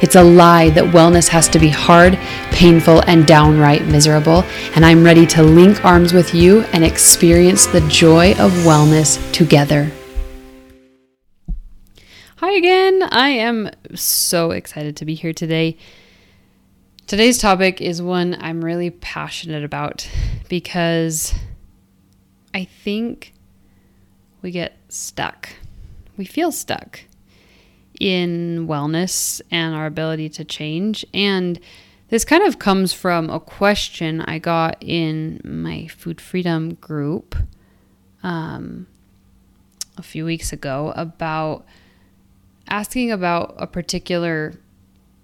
It's a lie that wellness has to be hard, painful, and downright miserable, and I'm ready to link arms with you and experience the joy of wellness together. Hi again. I am so excited to be here today. Today's topic is one I'm really passionate about because I think we get stuck. We feel stuck in wellness and our ability to change. And this kind of comes from a question I got in my food freedom group um, a few weeks ago about asking about a particular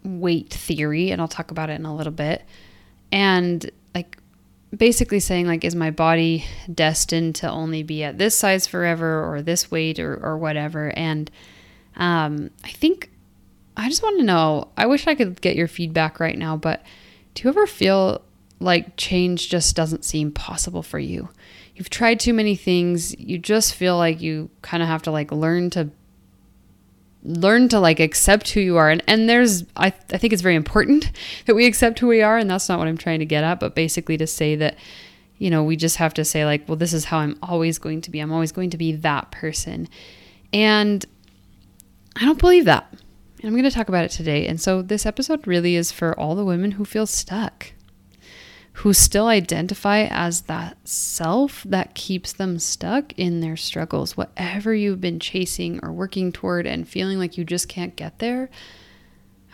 weight theory, and I'll talk about it in a little bit. And like basically saying like is my body destined to only be at this size forever or this weight or, or whatever and um, I think I just want to know. I wish I could get your feedback right now, but do you ever feel like change just doesn't seem possible for you? You've tried too many things. You just feel like you kind of have to like learn to learn to like accept who you are and, and there's I, I think it's very important that we accept who we are and that's not what i'm trying to get at but basically to say that you know we just have to say like well this is how i'm always going to be i'm always going to be that person and I don't believe that. And I'm going to talk about it today. And so this episode really is for all the women who feel stuck, who still identify as that self that keeps them stuck in their struggles. Whatever you've been chasing or working toward and feeling like you just can't get there,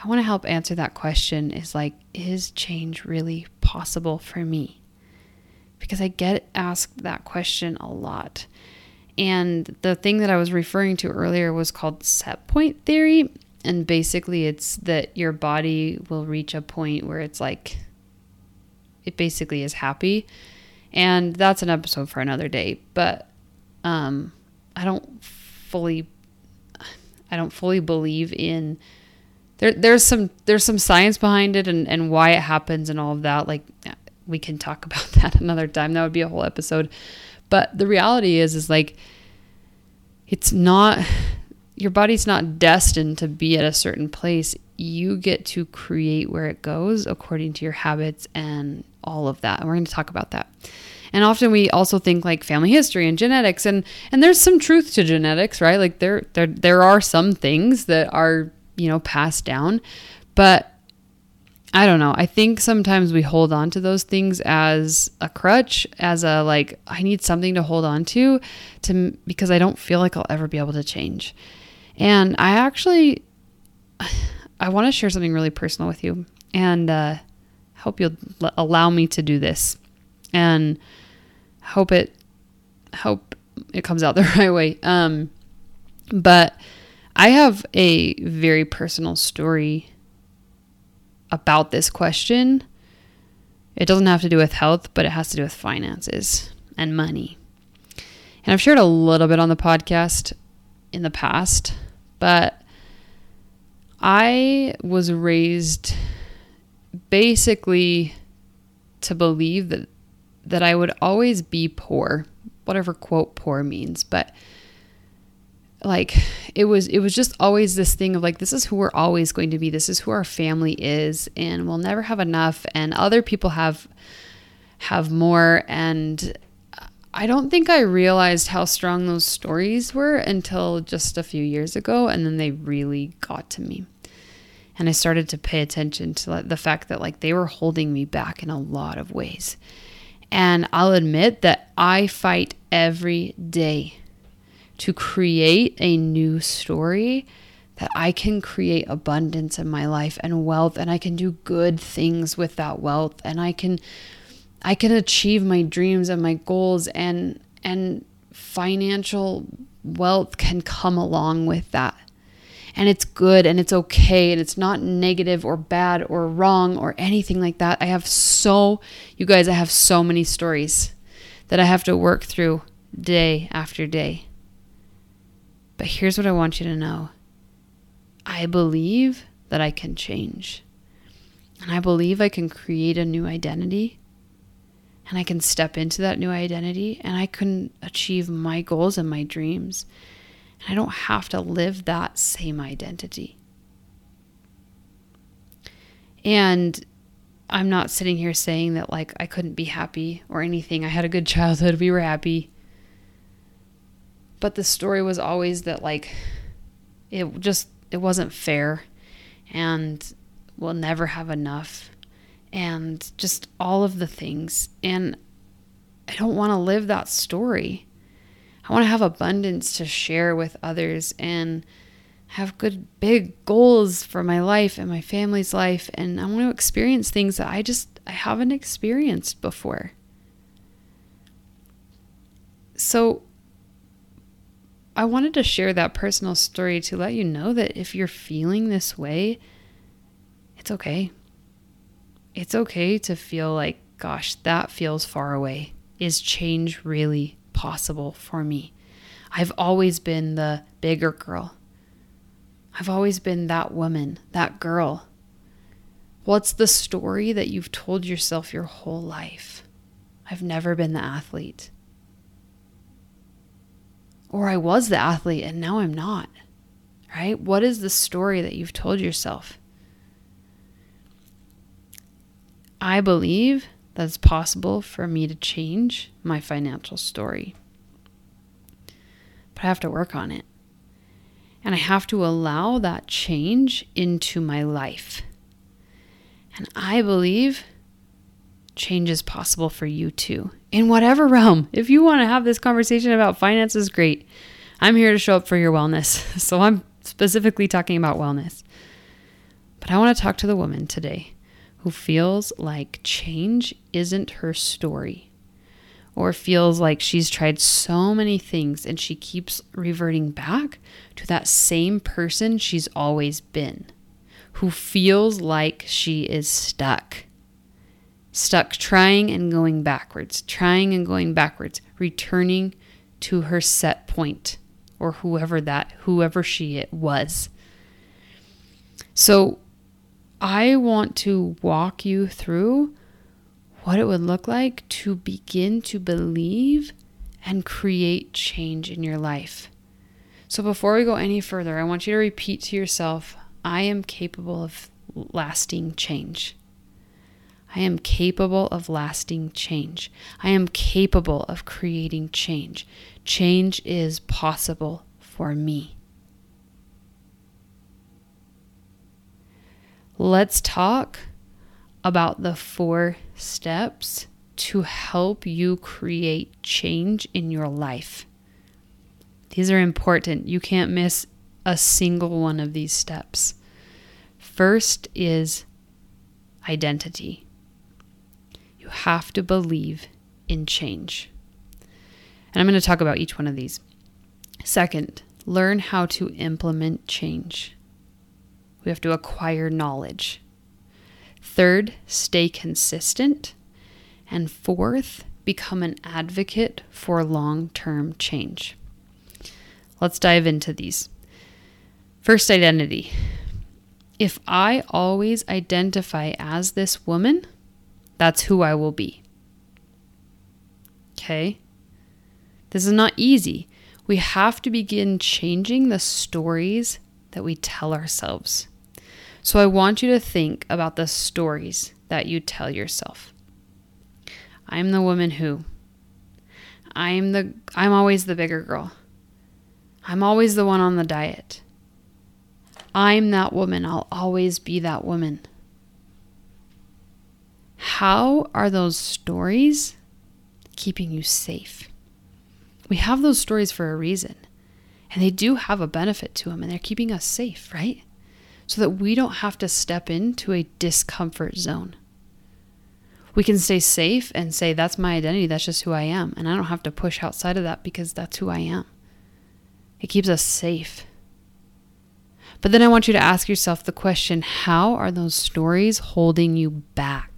I want to help answer that question is like, is change really possible for me? Because I get asked that question a lot. And the thing that I was referring to earlier was called set point theory. And basically, it's that your body will reach a point where it's like, it basically is happy. And that's an episode for another day. But um, I don't fully, I don't fully believe in. There, there's some there's some science behind it and, and why it happens and all of that. Like we can talk about that another time. That would be a whole episode. But the reality is, is like, it's not, your body's not destined to be at a certain place. You get to create where it goes according to your habits and all of that. And we're going to talk about that. And often we also think like family history and genetics and and there's some truth to genetics, right? Like there there there are some things that are, you know, passed down, but I don't know. I think sometimes we hold on to those things as a crutch, as a like I need something to hold on to to because I don't feel like I'll ever be able to change. And I actually I want to share something really personal with you and uh hope you'll l- allow me to do this. And hope it hope it comes out the right way. Um but I have a very personal story about this question. It doesn't have to do with health, but it has to do with finances and money. And I've shared a little bit on the podcast in the past, but I was raised basically to believe that that I would always be poor whatever quote poor means, but like it was it was just always this thing of like this is who we're always going to be this is who our family is and we'll never have enough and other people have have more and I don't think I realized how strong those stories were until just a few years ago and then they really got to me. And I started to pay attention to the fact that like they were holding me back in a lot of ways. And I'll admit that I fight every day to create a new story that I can create abundance in my life and wealth and I can do good things with that wealth and I can I can achieve my dreams and my goals and and financial wealth can come along with that. And it's good and it's okay and it's not negative or bad or wrong or anything like that. I have so you guys I have so many stories that I have to work through day after day. But here's what I want you to know I believe that I can change. And I believe I can create a new identity. And I can step into that new identity and I can achieve my goals and my dreams. And I don't have to live that same identity. And I'm not sitting here saying that like I couldn't be happy or anything. I had a good childhood. We were happy. But the story was always that like it just it wasn't fair and we'll never have enough and just all of the things. And I don't want to live that story. I want to have abundance to share with others and have good big goals for my life and my family's life and I want to experience things that I just I haven't experienced before. So I wanted to share that personal story to let you know that if you're feeling this way, it's okay. It's okay to feel like, gosh, that feels far away. Is change really possible for me? I've always been the bigger girl. I've always been that woman, that girl. What's the story that you've told yourself your whole life? I've never been the athlete. Or I was the athlete and now I'm not. Right? What is the story that you've told yourself? I believe that it's possible for me to change my financial story. But I have to work on it. And I have to allow that change into my life. And I believe change is possible for you too, in whatever realm. If you want to have this conversation about finances, great. I'm here to show up for your wellness. So I'm specifically talking about wellness. But I want to talk to the woman today who feels like change isn't her story or feels like she's tried so many things and she keeps reverting back to that same person she's always been, who feels like she is stuck stuck trying and going backwards, trying and going backwards, returning to her set point or whoever that whoever she was. So I want to walk you through what it would look like to begin to believe and create change in your life. So before we go any further, I want you to repeat to yourself, I am capable of lasting change. I am capable of lasting change. I am capable of creating change. Change is possible for me. Let's talk about the four steps to help you create change in your life. These are important. You can't miss a single one of these steps. First is identity have to believe in change. And I'm going to talk about each one of these. Second, learn how to implement change. We have to acquire knowledge. Third, stay consistent. And fourth, become an advocate for long term change. Let's dive into these. First, identity. If I always identify as this woman, that's who I will be. Okay? This is not easy. We have to begin changing the stories that we tell ourselves. So I want you to think about the stories that you tell yourself. I'm the woman who. I'm the I'm always the bigger girl. I'm always the one on the diet. I'm that woman. I'll always be that woman. How are those stories keeping you safe? We have those stories for a reason, and they do have a benefit to them, and they're keeping us safe, right? So that we don't have to step into a discomfort zone. We can stay safe and say, That's my identity, that's just who I am, and I don't have to push outside of that because that's who I am. It keeps us safe. But then I want you to ask yourself the question how are those stories holding you back?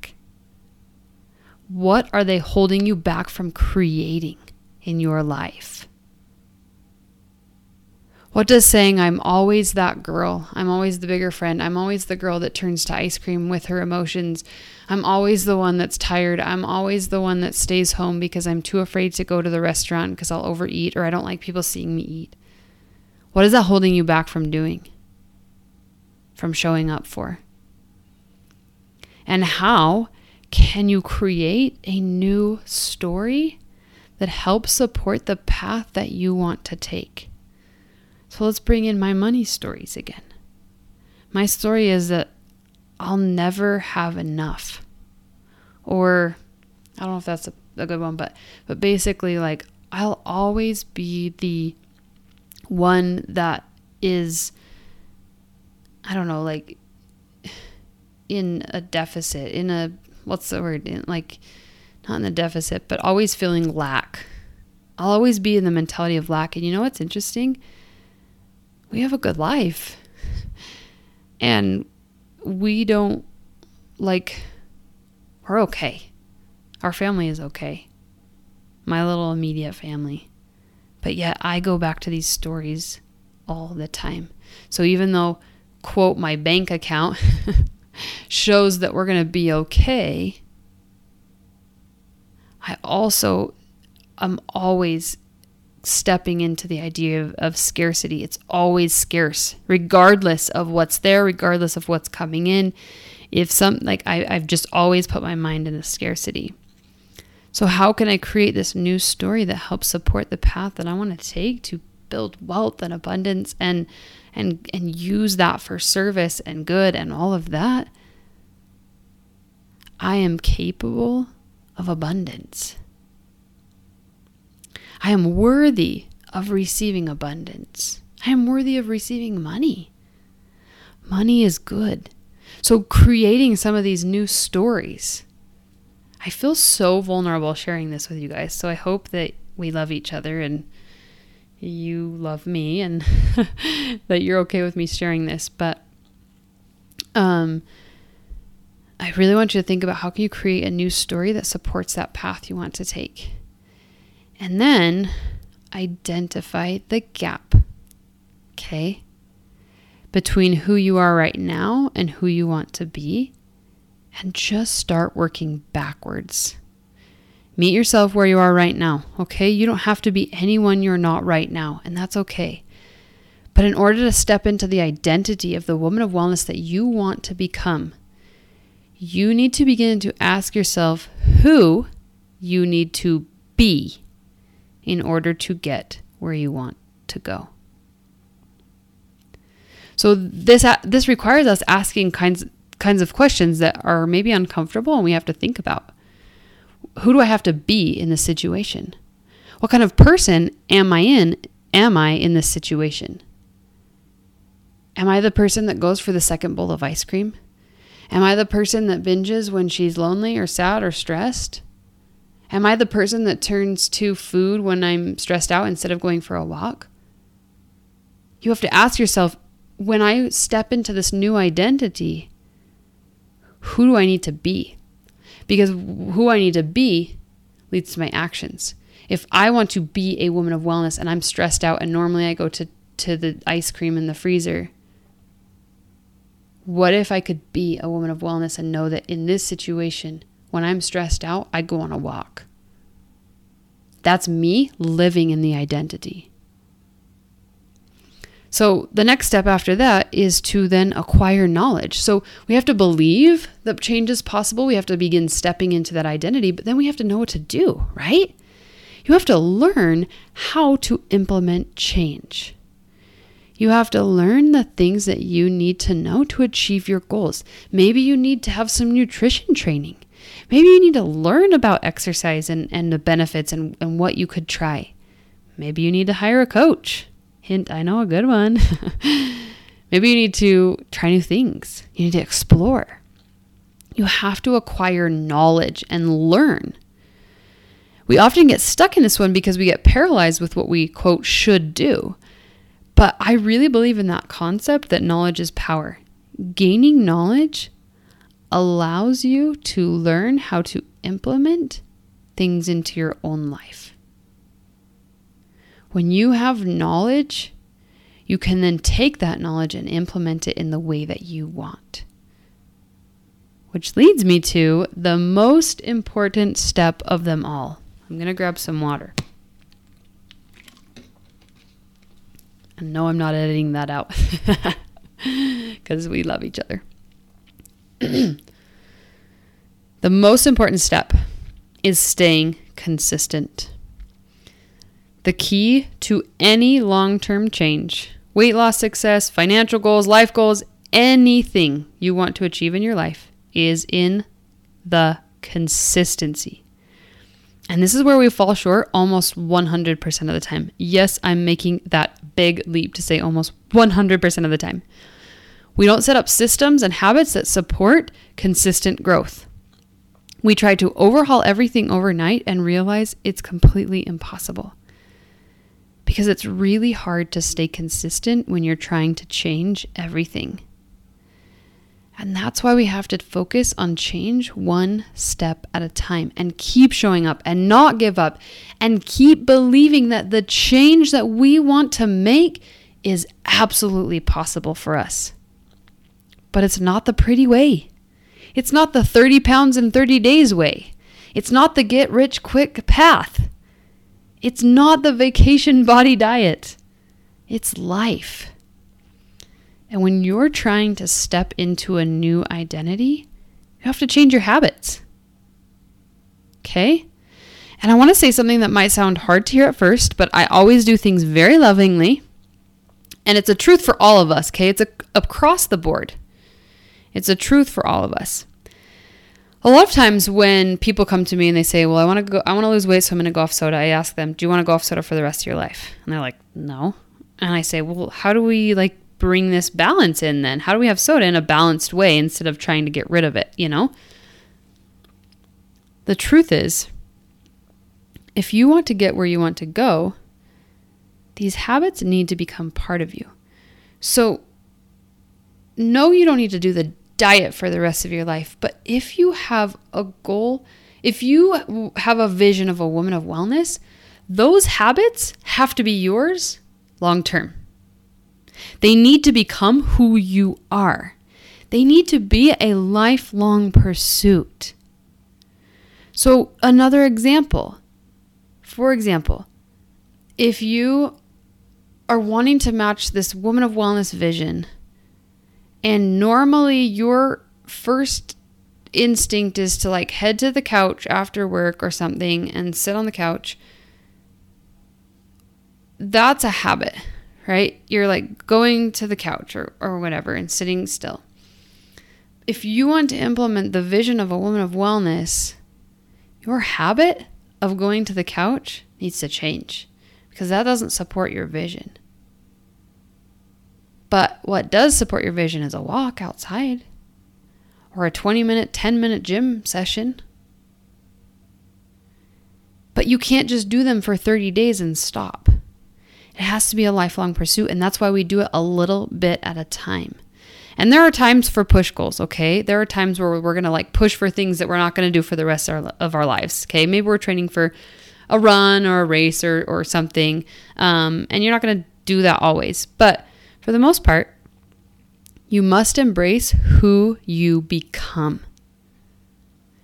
What are they holding you back from creating in your life? What does saying, I'm always that girl, I'm always the bigger friend, I'm always the girl that turns to ice cream with her emotions, I'm always the one that's tired, I'm always the one that stays home because I'm too afraid to go to the restaurant because I'll overeat or I don't like people seeing me eat? What is that holding you back from doing? From showing up for? And how can you create a new story that helps support the path that you want to take? So let's bring in my money stories again. My story is that I'll never have enough. Or I don't know if that's a, a good one, but but basically like I'll always be the one that is I don't know, like in a deficit, in a what's the word? Like not in the deficit, but always feeling lack. I'll always be in the mentality of lack. And you know what's interesting? We have a good life. And we don't like we're okay. Our family is okay. My little immediate family. But yet I go back to these stories all the time. So even though, quote, my bank account shows that we're going to be okay, I also am always stepping into the idea of, of, scarcity. It's always scarce, regardless of what's there, regardless of what's coming in. If some, like, I, I've just always put my mind in the scarcity. So, how can I create this new story that helps support the path that I want to take to build wealth and abundance and and and use that for service and good and all of that? I am capable of abundance. I am worthy of receiving abundance. I am worthy of receiving money. Money is good. So, creating some of these new stories I feel so vulnerable sharing this with you guys. So I hope that we love each other and you love me and that you're okay with me sharing this. But um, I really want you to think about how can you create a new story that supports that path you want to take. And then identify the gap. Okay? Between who you are right now and who you want to be and just start working backwards. Meet yourself where you are right now, okay? You don't have to be anyone you're not right now, and that's okay. But in order to step into the identity of the woman of wellness that you want to become, you need to begin to ask yourself who you need to be in order to get where you want to go. So this this requires us asking kinds kinds of questions that are maybe uncomfortable and we have to think about. Who do I have to be in this situation? What kind of person am I in? Am I in this situation? Am I the person that goes for the second bowl of ice cream? Am I the person that binges when she's lonely or sad or stressed? Am I the person that turns to food when I'm stressed out instead of going for a walk? You have to ask yourself when I step into this new identity, who do I need to be? Because who I need to be leads to my actions. If I want to be a woman of wellness and I'm stressed out and normally I go to, to the ice cream in the freezer, what if I could be a woman of wellness and know that in this situation, when I'm stressed out, I go on a walk? That's me living in the identity. So the next step after that is to then acquire knowledge. So we have to believe that change is possible. We have to begin stepping into that identity, but then we have to know what to do, right? You have to learn how to implement change. You have to learn the things that you need to know to achieve your goals. Maybe you need to have some nutrition training. Maybe you need to learn about exercise and, and the benefits and, and what you could try. Maybe you need to hire a coach. Hint, I know a good one. Maybe you need to try new things. You need to explore. You have to acquire knowledge and learn. We often get stuck in this one because we get paralyzed with what we, quote, should do. But I really believe in that concept that knowledge is power. Gaining knowledge allows you to learn how to implement things into your own life. When you have knowledge, you can then take that knowledge and implement it in the way that you want. Which leads me to the most important step of them all. I'm going to grab some water. And no, I'm not editing that out because we love each other. the most important step is staying consistent. The key to any long term change, weight loss success, financial goals, life goals, anything you want to achieve in your life is in the consistency. And this is where we fall short almost 100% of the time. Yes, I'm making that big leap to say almost 100% of the time. We don't set up systems and habits that support consistent growth. We try to overhaul everything overnight and realize it's completely impossible because it's really hard to stay consistent when you're trying to change everything. And that's why we have to focus on change one step at a time and keep showing up and not give up and keep believing that the change that we want to make is absolutely possible for us. But it's not the pretty way. It's not the 30 pounds in 30 days way. It's not the get rich quick path. It's not the vacation body diet, it's life. And when you're trying to step into a new identity, you have to change your habits. Okay? And I want to say something that might sound hard to hear at first, but I always do things very lovingly. And it's a truth for all of us, okay? It's a, across the board. It's a truth for all of us a lot of times when people come to me and they say, "Well, I want to go I want to lose weight, so I'm going to go off soda." I ask them, "Do you want to go off soda for the rest of your life?" And they're like, "No." And I say, "Well, how do we like bring this balance in then? How do we have soda in a balanced way instead of trying to get rid of it, you know?" The truth is, if you want to get where you want to go, these habits need to become part of you. So, no, you don't need to do the diet for the rest of your life. But if you have a goal, if you have a vision of a woman of wellness, those habits have to be yours long term. They need to become who you are. They need to be a lifelong pursuit. So, another example for example, if you are wanting to match this woman of wellness vision and normally your first instinct is to like head to the couch after work or something and sit on the couch. That's a habit, right? You're like going to the couch or, or whatever and sitting still. If you want to implement the vision of a woman of wellness, your habit of going to the couch needs to change because that doesn't support your vision. But what does support your vision is a walk outside or a 20 minute, 10 minute gym session. But you can't just do them for 30 days and stop. It has to be a lifelong pursuit, and that's why we do it a little bit at a time. And there are times for push goals, okay? There are times where we're going to like push for things that we're not going to do for the rest of our, lives, okay? Maybe we're training for a run or a race or, or something, um, and you're not going to do that always. But for the most part, you must embrace who you become.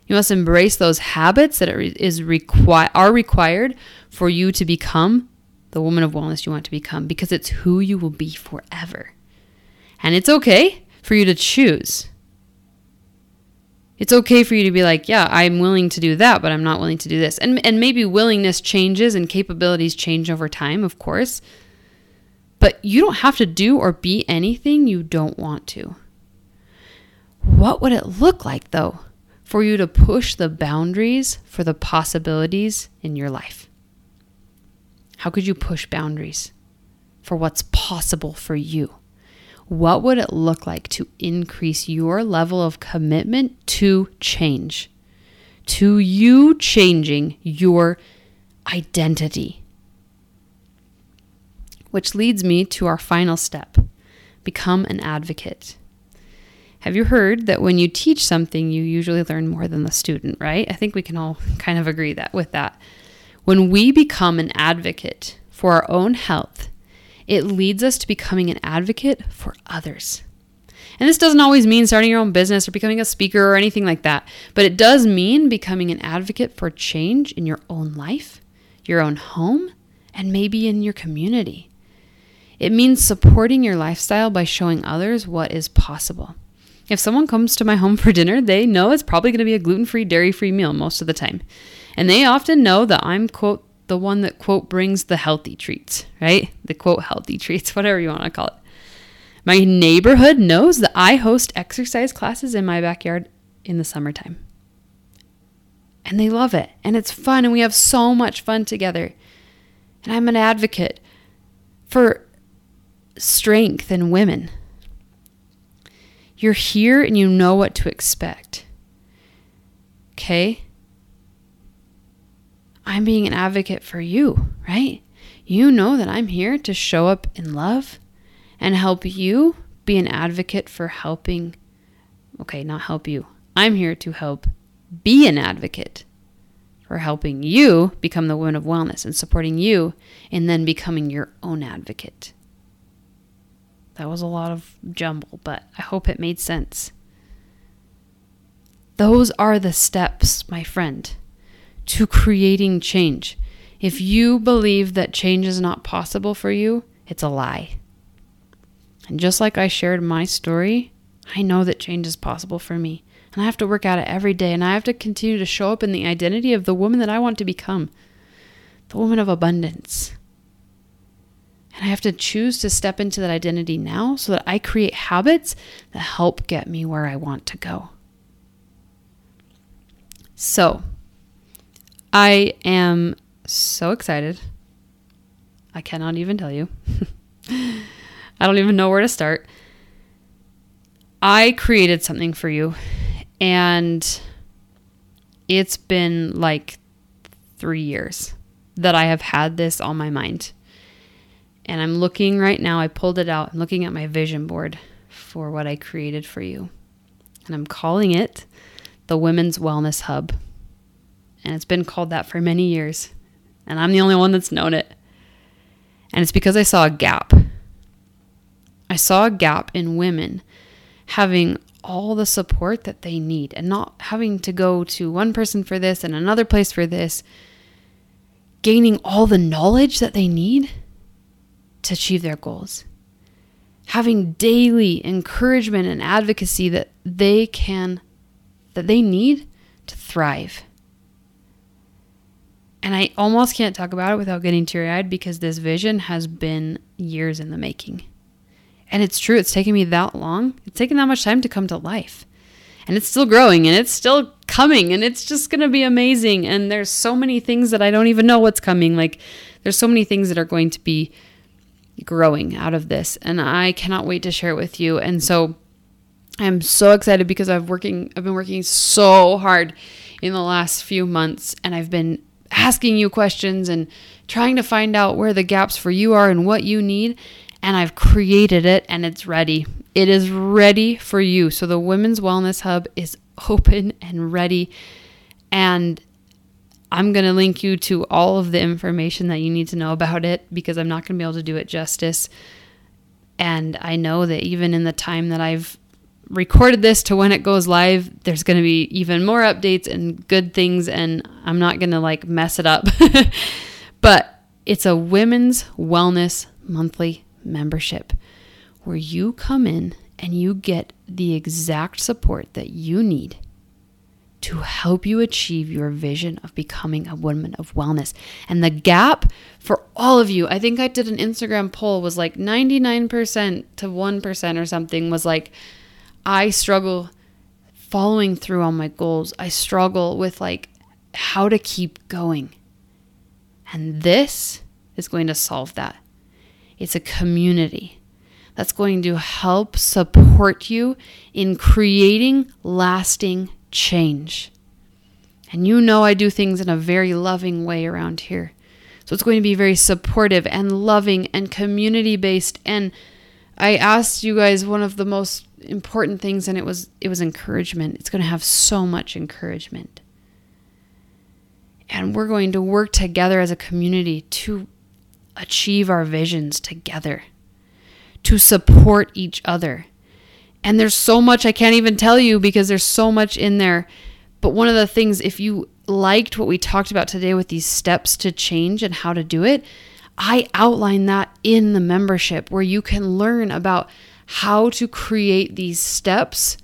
You must embrace those habits that are, requi- are required for you to become the woman of wellness you want to become because it's who you will be forever. And it's okay for you to choose. It's okay for you to be like, yeah, I'm willing to do that, but I'm not willing to do this. And and maybe willingness changes and capabilities change over time, of course. But you don't have to do or be anything you don't want to. What would it look like though for you to push the boundaries for the possibilities in your life? How could you push boundaries for what's possible for you? What would it look like to increase your level of commitment to change? To you changing your identity. Which leads me to our final step become an advocate. Have you heard that when you teach something, you usually learn more than the student, right? I think we can all kind of agree that with that. When we become an advocate for our own health, it leads us to becoming an advocate for others. And this doesn't always mean starting your own business or becoming a speaker or anything like that, but it does mean becoming an advocate for change in your own life, your own home, and maybe in your community. It means supporting your lifestyle by showing others what is possible. If someone comes to my home for dinner, they know it's probably going to be a gluten free, dairy free meal most of the time. And they often know that I'm, quote, the one that quote brings the healthy treats, right? The quote healthy treats, whatever you want to call it. My neighborhood knows that I host exercise classes in my backyard in the summertime. And they love it. And it's fun. And we have so much fun together. And I'm an advocate for strength in women. You're here and you know what to expect. Okay? I'm being an advocate for you, right? You know that I'm here to show up in love and help you be an advocate for helping. Okay, not help you. I'm here to help be an advocate for helping you become the woman of wellness and supporting you and then becoming your own advocate. That was a lot of jumble, but I hope it made sense. Those are the steps, my friend to creating change. If you believe that change is not possible for you, it's a lie. And just like I shared my story, I know that change is possible for me. And I have to work at it every day. And I have to continue to show up in the identity of the woman that I want to become the woman of abundance. And I have to choose to step into that identity now so that I create habits that help get me where I want to go. So, I am so excited. I cannot even tell you. I don't even know where to start. I created something for you, and it's been like three years that I have had this on my mind. And I'm looking right now, I pulled it out, I'm looking at my vision board for what I created for you. And I'm calling it the Women's Wellness Hub and it's been called that for many years. And I'm the only one that's known it. And it's because I saw a gap. I saw a gap in women having all the support that they need and not having to go to one person for this and another place for this, gaining all the knowledge that they need to achieve their goals. Having daily encouragement and advocacy that they can that they need to thrive. And I almost can't talk about it without getting teary eyed because this vision has been years in the making. And it's true, it's taken me that long. It's taken that much time to come to life. And it's still growing and it's still coming and it's just going to be amazing. And there's so many things that I don't even know what's coming. Like, there's so many things that are going to be growing out of this. And I cannot wait to share it with you. And so I'm so excited because I've working I've been working so hard in the last few months and I've been asking you questions and trying to find out where the gaps for you are and what you need. And I've created it and it's ready. It is ready for you. So the Women's Wellness Hub is open and ready. And I'm going to link you to all of the information that you need to know about it because I'm not going to be able to do it justice. And I know that even in the time that I've recorded this to when it goes live, there's going to be even more updates and good things, and I'm not going to like mess it up. but it's a women's wellness monthly membership where you come in and you get the exact support that you need to help you achieve your vision of becoming a woman of wellness. And the gap for all of you, I think I did an Instagram poll was like 99% to 1% or something was like I struggle following through on my goals. I struggle with like how to keep going. And this is going to solve that. It's a community that's going to help support you in creating lasting change. And you know, I do things in a very loving way around here. So it's going to be very supportive and loving and community based. And I asked you guys one of the most important things and it was it was encouragement. It's going to have so much encouragement. And we're going to work together as a community to achieve our visions together, to support each other and there's so much I can't even tell you because there's so much in there. But one of the things, if you liked what we talked about today with these steps to change and how to do it, I outline that in the membership where you can learn about how to create these steps.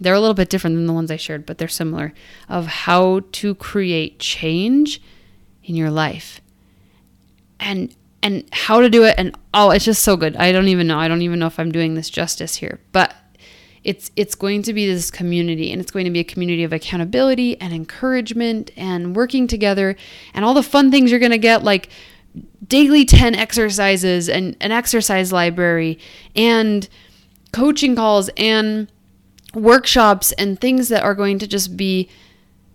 They're a little bit different than the ones I shared, but they're similar of how to create change in your life. And and how to do it and oh, it's just so good. I don't even know. I don't even know if I'm doing this justice here. But it's it's going to be this community and it's going to be a community of accountability and encouragement and working together and all the fun things you're going to get like daily 10 exercises and an exercise library and coaching calls and workshops and things that are going to just be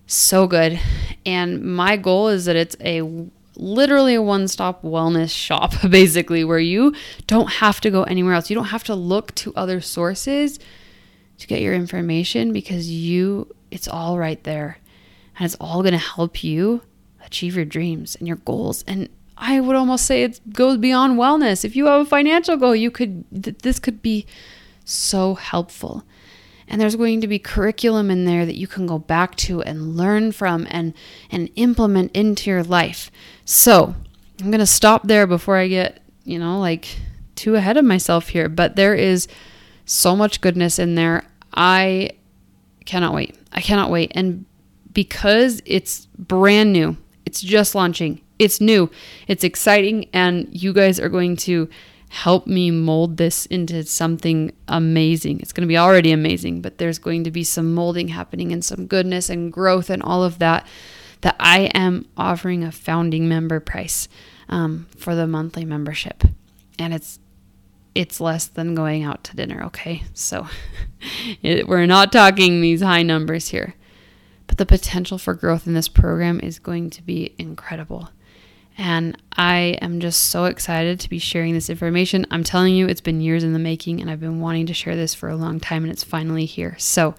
so good. And my goal is that it's a literally a one-stop wellness shop basically where you don't have to go anywhere else. You don't have to look to other sources to get your information because you it's all right there and it's all going to help you achieve your dreams and your goals and I would almost say it goes beyond wellness. If you have a financial goal, you could th- this could be so helpful. And there's going to be curriculum in there that you can go back to and learn from and and implement into your life. So, I'm going to stop there before I get, you know, like too ahead of myself here, but there is so much goodness in there. I cannot wait. I cannot wait. And because it's brand new, it's just launching, it's new, it's exciting, and you guys are going to help me mold this into something amazing. It's going to be already amazing, but there's going to be some molding happening and some goodness and growth and all of that. That I am offering a founding member price um, for the monthly membership. And it's it's less than going out to dinner, okay? So it, we're not talking these high numbers here. But the potential for growth in this program is going to be incredible. And I am just so excited to be sharing this information. I'm telling you, it's been years in the making, and I've been wanting to share this for a long time, and it's finally here. So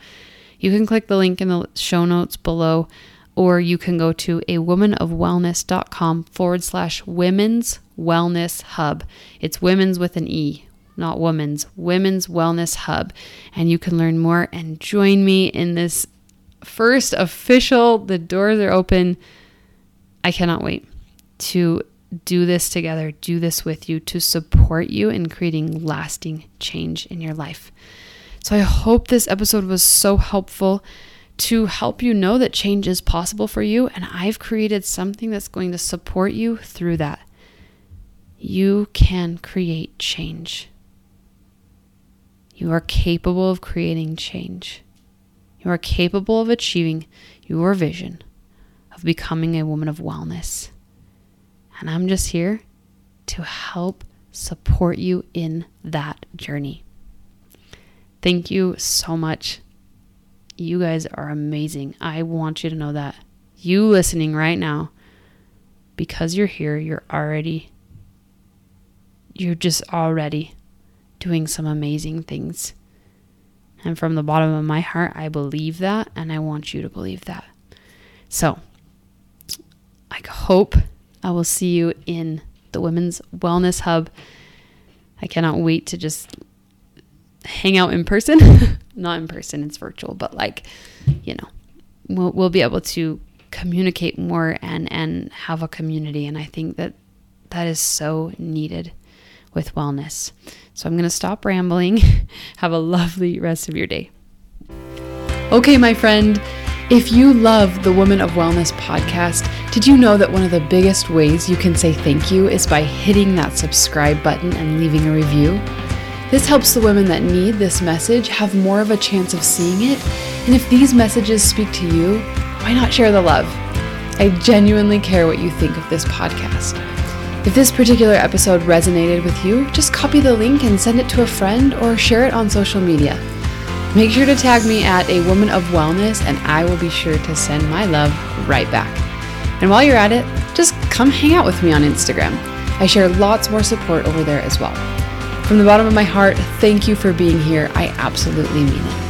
you can click the link in the show notes below, or you can go to a womanofwellness.com forward slash women's wellness hub. It's women's with an E, not women's, women's wellness hub. And you can learn more and join me in this first official, the doors are open. I cannot wait to do this together, do this with you to support you in creating lasting change in your life. So I hope this episode was so helpful to help you know that change is possible for you. And I've created something that's going to support you through that. You can create change. You are capable of creating change. You are capable of achieving your vision of becoming a woman of wellness. And I'm just here to help support you in that journey. Thank you so much. You guys are amazing. I want you to know that. You listening right now, because you're here, you're already, you're just already doing some amazing things. And from the bottom of my heart, I believe that, and I want you to believe that. So, I hope I will see you in the Women's Wellness Hub. I cannot wait to just hang out in person. not in person, it's virtual, but like, you know, we'll, we'll be able to communicate more and, and have a community. And I think that that is so needed with wellness. So I'm going to stop rambling. have a lovely rest of your day. Okay, my friend. If you love the Woman of Wellness podcast, did you know that one of the biggest ways you can say thank you is by hitting that subscribe button and leaving a review? This helps the women that need this message have more of a chance of seeing it. And if these messages speak to you, why not share the love? I genuinely care what you think of this podcast. If this particular episode resonated with you, just copy the link and send it to a friend or share it on social media. Make sure to tag me at a woman of wellness, and I will be sure to send my love right back. And while you're at it, just come hang out with me on Instagram. I share lots more support over there as well. From the bottom of my heart, thank you for being here. I absolutely mean it.